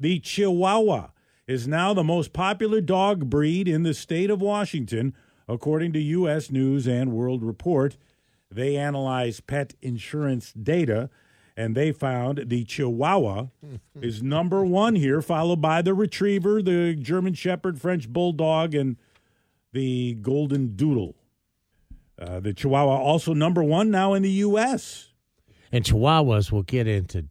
The Chihuahua is now the most popular dog breed in the state of Washington, according to U.S. News and World Report. They analyze pet insurance data, and they found the Chihuahua is number one here, followed by the Retriever, the German Shepherd, French Bulldog, and the Golden Doodle. Uh, the Chihuahua also number one now in the U.S. And Chihuahuas will get into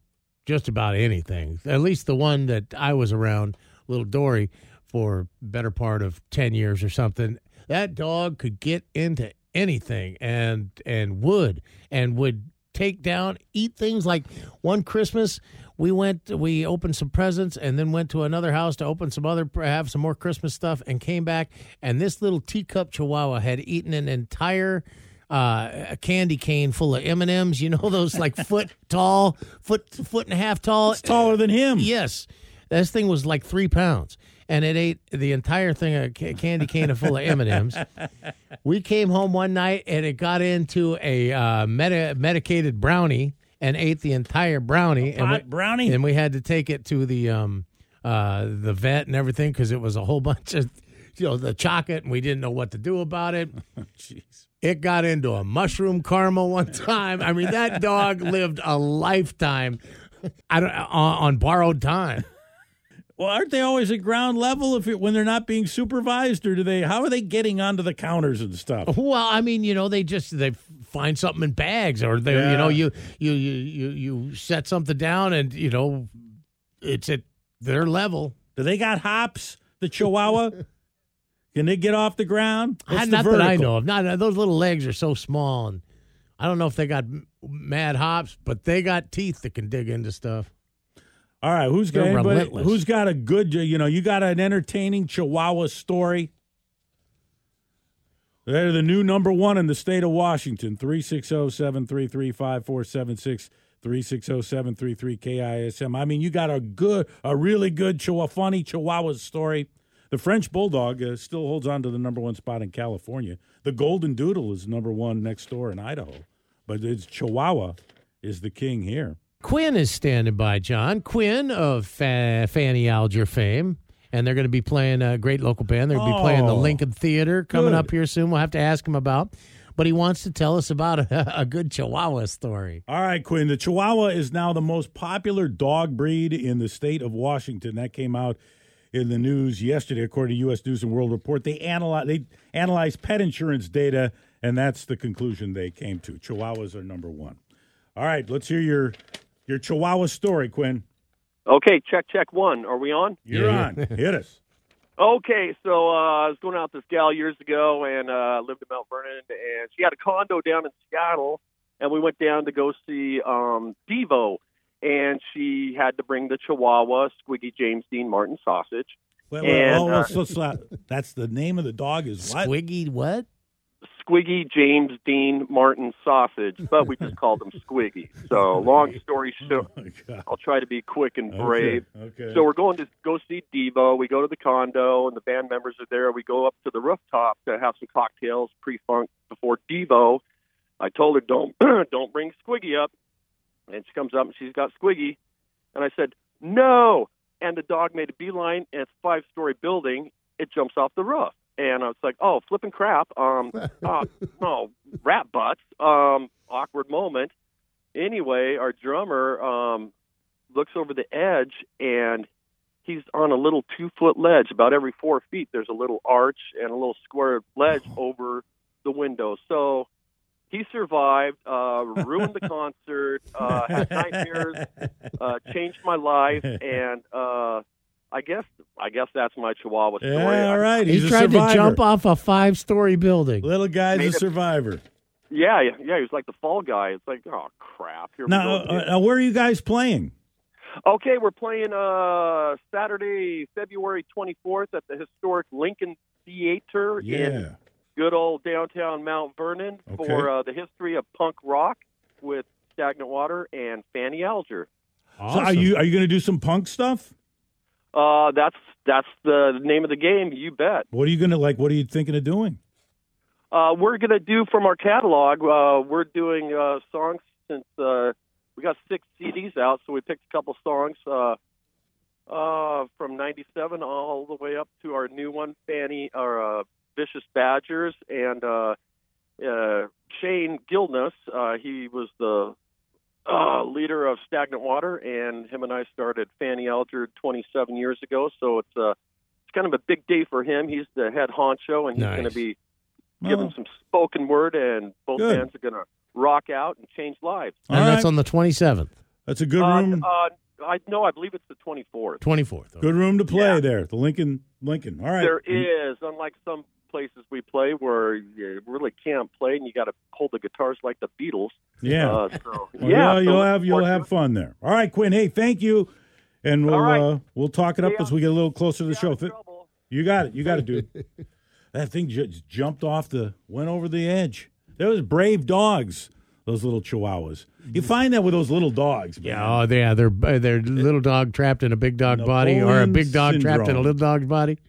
just about anything. At least the one that I was around, little Dory, for better part of ten years or something. That dog could get into anything and and would and would take down eat things like one christmas we went we opened some presents and then went to another house to open some other have some more christmas stuff and came back and this little teacup chihuahua had eaten an entire uh, a candy cane full of M&Ms, you know those like foot tall, foot foot and a half tall. It's taller than him. Yes, this thing was like three pounds, and it ate the entire thing ca- candy cane full of M and M's. We came home one night and it got into a uh, meta- medicated brownie and ate the entire brownie. and we, brownie? and we had to take it to the um uh the vet and everything because it was a whole bunch of you know the chocolate and we didn't know what to do about it. Jeez. It got into a mushroom caramel one time. I mean, that dog lived a lifetime I don't, on, on borrowed time. Well, aren't they always at ground level if it, when they're not being supervised, or do they? How are they getting onto the counters and stuff? Well, I mean, you know, they just they find something in bags, or they, Yeah. you know, you you you you you set something down, and you know, it's at their level. Do they got hops? The Chihuahua? Can they get off the ground? What's I, the not that I know of. Not those little legs are so small, and I don't know if they got mad hops, but they got teeth that can dig into stuff. All right, who's got They're anybody, relentless. who's got a good? You know, you got an entertaining Chihuahua story. They're the new number one in the state of Washington. oh, 360-733-5476, 360-733-KISM. I mean, you got a good, a really good, Chihuahua, funny Chihuahua story. The French Bulldog uh, still holds on to the number one spot in California. The Golden Doodle is number one next door in Idaho. But it's Chihuahua is the king here. Quinn is standing by, John. Quinn of Fa- Fanny Alger fame. And they're going to be playing a great local band. They're going to be playing the Oh, Lincoln Theater coming good. up here soon. We'll have to ask him about. But he wants to tell us about a, a good Chihuahua story. All right, Quinn. The Chihuahua is now the most popular dog breed in the state of Washington. That came out in the news yesterday, according to U.S. News and World Report. They analyze they analyze pet insurance data, and that's the conclusion they came to. Chihuahuas are number one. All right, let's hear your your Chihuahua story, Quinn. Okay, check, check one. Are we on? You're Yeah, on. Hit us. Okay, so uh, I was going out with this gal years ago and uh, lived in Mount Vernon, and she had a condo down in Seattle, and we went down to go see um, Devo, and she had to bring the Chihuahua Squiggy James Dean Martin sausage. Wait, wait, And, oh, uh, so- so that's the name of the dog is what? Squiggy, what? Squiggy James Dean Martin sausage, but we just called him Squiggy. So, long story short, Oh. I'll try to be quick and brave. Okay. okay. So we're going to go see Devo. We go to the condo, and the band members are there. We go up to the rooftop to have some cocktails pre-funk before Devo. I told her don't don't bring Squiggy up, and she comes up and she's got Squiggy, and I said no. And the dog made a beeline, and it's a five-story building. It jumps off the roof, and I was like, oh, flipping crap. Um, oh, no, rat butts. Um, awkward moment. Anyway, our drummer um, looks over the edge and he's on a little two foot ledge about every four feet there's a little arch and a little square ledge over the window so he survived uh ruined the concert uh had nightmares uh changed my life and uh i guess i guess that's my chihuahua story Yeah, all right. He He's a tried to jump off a five story building. Little guy's Made a it- survivor. yeah yeah yeah he was like the fall guy it's like oh crap here we Now, go uh, again. uh, where are you guys playing? Okay, we're playing uh Saturday, February 24th at the historic Lincoln Theater in Yeah. Good old downtown Mount Vernon Okay. for uh, the history of punk rock with Stagnant Water and Fanny Alger. So are you are you going to do some punk stuff? Uh, that's that's the name of the game. You bet. What are you going to like? What are you thinking of doing? Uh, we're gonna do from our catalog. Uh, we're doing uh, songs since uh, we got six CDs out, so we picked a couple songs. Uh, uh, from '97 all the way up to our new one, Fanny or uh, Vicious Badgers, and uh, uh, Shane Gilness. Uh, he was the uh, leader of Stagnant Water, and him and I started Fanny Alger 27 years ago. So it's uh, it's kind of a big day for him. He's the head honcho, and he's Nice. going to be Well, giving some spoken word, and both Good. bands are going to rock out and change lives. all and that's right. on the 27th, That's a good Uh, room. uh, I no, I believe it's the 24th. 24th. good room to play Yeah. there. The Lincoln. Lincoln. All right. There is, unlike some places we play where you really can't play and you got to hold the guitars like the Beatles. Yeah. Uh, so, Well, yeah, you'll, so you'll have you'll have it. fun there. All right, Quinn. Hey, thank you, and we'll All right. uh, we'll talk it up Stay as we get a little closer to the show. trouble. You got it. You got it, dude. that thing just jumped off the went over the edge. Those brave dogs. Those little chihuahuas. You find that with those little dogs. Man. Yeah, oh, yeah, they're uh, they're little dog trapped in a big dog body, or a big dog trapped in a little dog's body.